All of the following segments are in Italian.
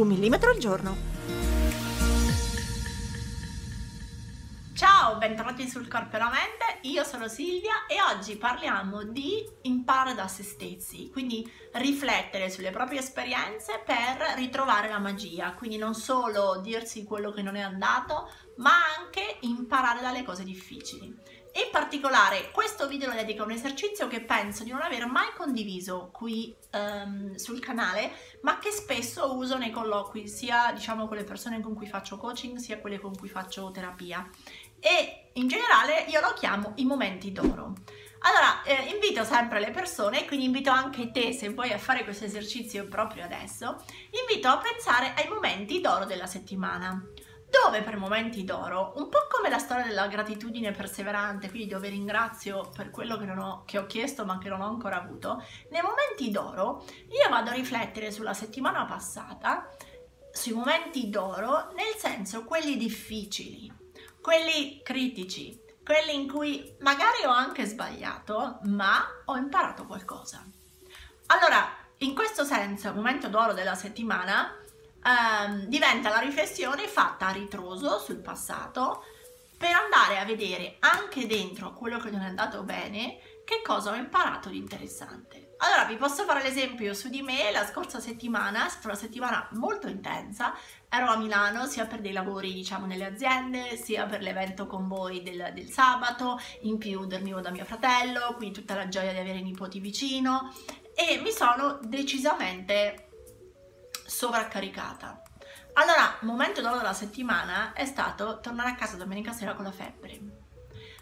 Un millimetro al giorno. Ciao, bentornati sul Corpo e la Mente, io sono Silvia e oggi parliamo di imparare da se stessi, quindi riflettere sulle proprie esperienze per ritrovare la magia, quindi non solo dirsi quello che non è andato, ma anche imparare dalle cose difficili. In particolare questo video lo dedico a un esercizio che penso di non aver mai condiviso qui um, sul canale, ma che spesso uso nei colloqui, sia diciamo con le persone con cui faccio coaching, sia quelle con cui faccio terapia. E in generale io lo chiamo i momenti d'oro. Allora, eh, invito sempre le persone, quindi invito anche te, se vuoi a fare questo esercizio proprio adesso, invito a pensare ai momenti d'oro della settimana dove per momenti d'oro, un po' come la storia della gratitudine perseverante, quindi dove ringrazio per quello che, ho, che ho chiesto ma che non ho ancora avuto, nei momenti d'oro io vado a riflettere sulla settimana passata, sui momenti d'oro, nel senso quelli difficili, quelli critici, quelli in cui magari ho anche sbagliato, ma ho imparato qualcosa. Allora, in questo senso, momento d'oro della settimana, ehm, diventa la riflessione fatta a ritroso sul passato per andare a vedere anche dentro quello che non è andato bene che cosa ho imparato di interessante. Allora vi posso fare l'esempio su di me, la scorsa settimana è stata una settimana molto intensa, ero a Milano sia per dei lavori diciamo nelle aziende, sia per l'evento con voi del, del sabato, in più dormivo da mio fratello, quindi tutta la gioia di avere i nipoti vicino. E mi sono decisamente sovraccaricata. Allora, momento d'oro della settimana è stato tornare a casa domenica sera con la febbre.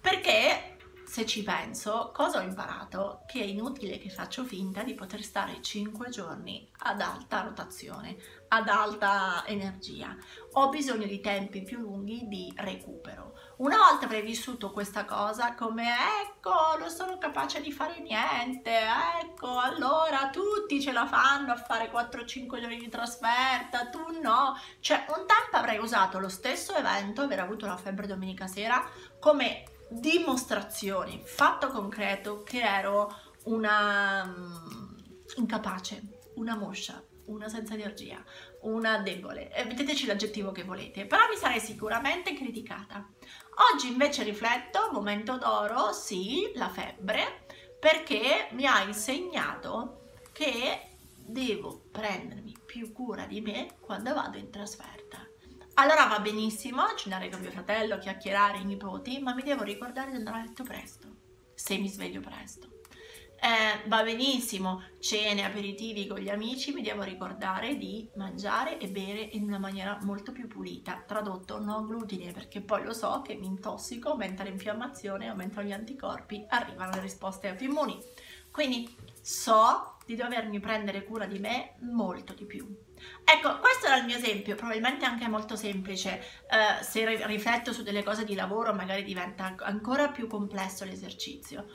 Perché se ci penso, cosa ho imparato? Che è inutile che faccio finta di poter stare 5 giorni ad alta rotazione, ad alta energia. Ho bisogno di tempi più lunghi di recupero. Una volta avrei vissuto questa cosa come ecco, non sono capace di fare niente, ecco, allora tutti ce la fanno a fare 4-5 giorni di trasferta, tu no. Cioè, un tempo avrei usato lo stesso evento, aver avuto la febbre domenica sera, come dimostrazione, fatto concreto che ero una um, incapace, una moscia, una senza energia, una debole, e metteteci l'aggettivo che volete, però mi sarei sicuramente criticata. Oggi invece rifletto, momento d'oro, sì, la febbre, perché mi ha insegnato che devo prendermi più cura di me quando vado in trasferta. Allora va benissimo cenare con mio fratello, chiacchierare i nipoti, ma mi devo ricordare di andare a letto presto, se mi sveglio presto. Eh, va benissimo, cene, aperitivi con gli amici, mi devo ricordare di mangiare e bere in una maniera molto più pulita. Tradotto, no glutine, perché poi lo so che mi intossico, aumenta l'infiammazione, aumentano gli anticorpi, arrivano le risposte autoimmuni. Quindi so di dovermi prendere cura di me molto di più. Ecco, questo era il mio esempio, probabilmente anche molto semplice. Eh, se rifletto su delle cose di lavoro magari diventa ancora più complesso l'esercizio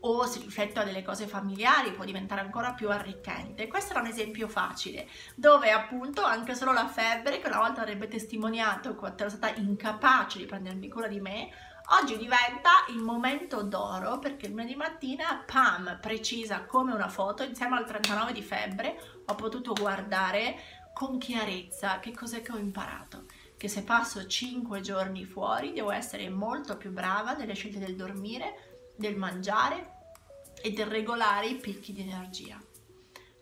o se rifletto a delle cose familiari può diventare ancora più arricchente. Questo era un esempio facile, dove appunto anche solo la febbre, che una volta avrebbe testimoniato quanto ero stata incapace di prendermi cura di me, oggi diventa il momento d'oro perché lunedì mattina, pam, precisa come una foto, insieme al 39 di febbre, ho potuto guardare con chiarezza che cos'è che ho imparato. Che se passo 5 giorni fuori devo essere molto più brava nelle scelte del dormire, del mangiare e del regolare i picchi di energia.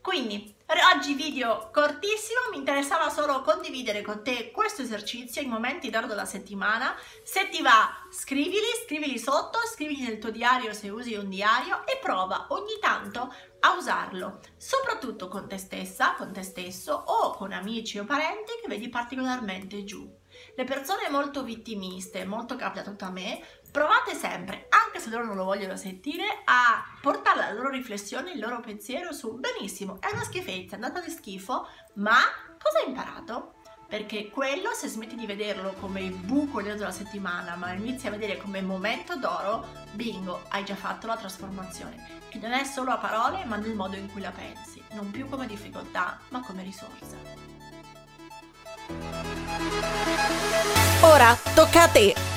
Quindi, oggi video cortissimo, mi interessava solo condividere con te questo esercizio, i momenti d'oro della settimana. Se ti va, scrivili, scrivili sotto, scrivili nel tuo diario se usi un diario e prova ogni tanto a usarlo, soprattutto con te stessa, con te stesso o con amici o parenti che vedi particolarmente giù. Le persone molto vittimiste, molto capitato a me, provate sempre, anche se loro non lo vogliono sentire, a portare la loro riflessione, il loro pensiero su benissimo, è una schifezza, è andata di schifo, ma cosa hai imparato? perché quello se smetti di vederlo come il buco della settimana ma inizi a vedere come momento d'oro bingo hai già fatto la trasformazione. E non è solo a parole ma nel modo in cui la pensi non più come difficoltà ma come risorsa. Ora tocca a te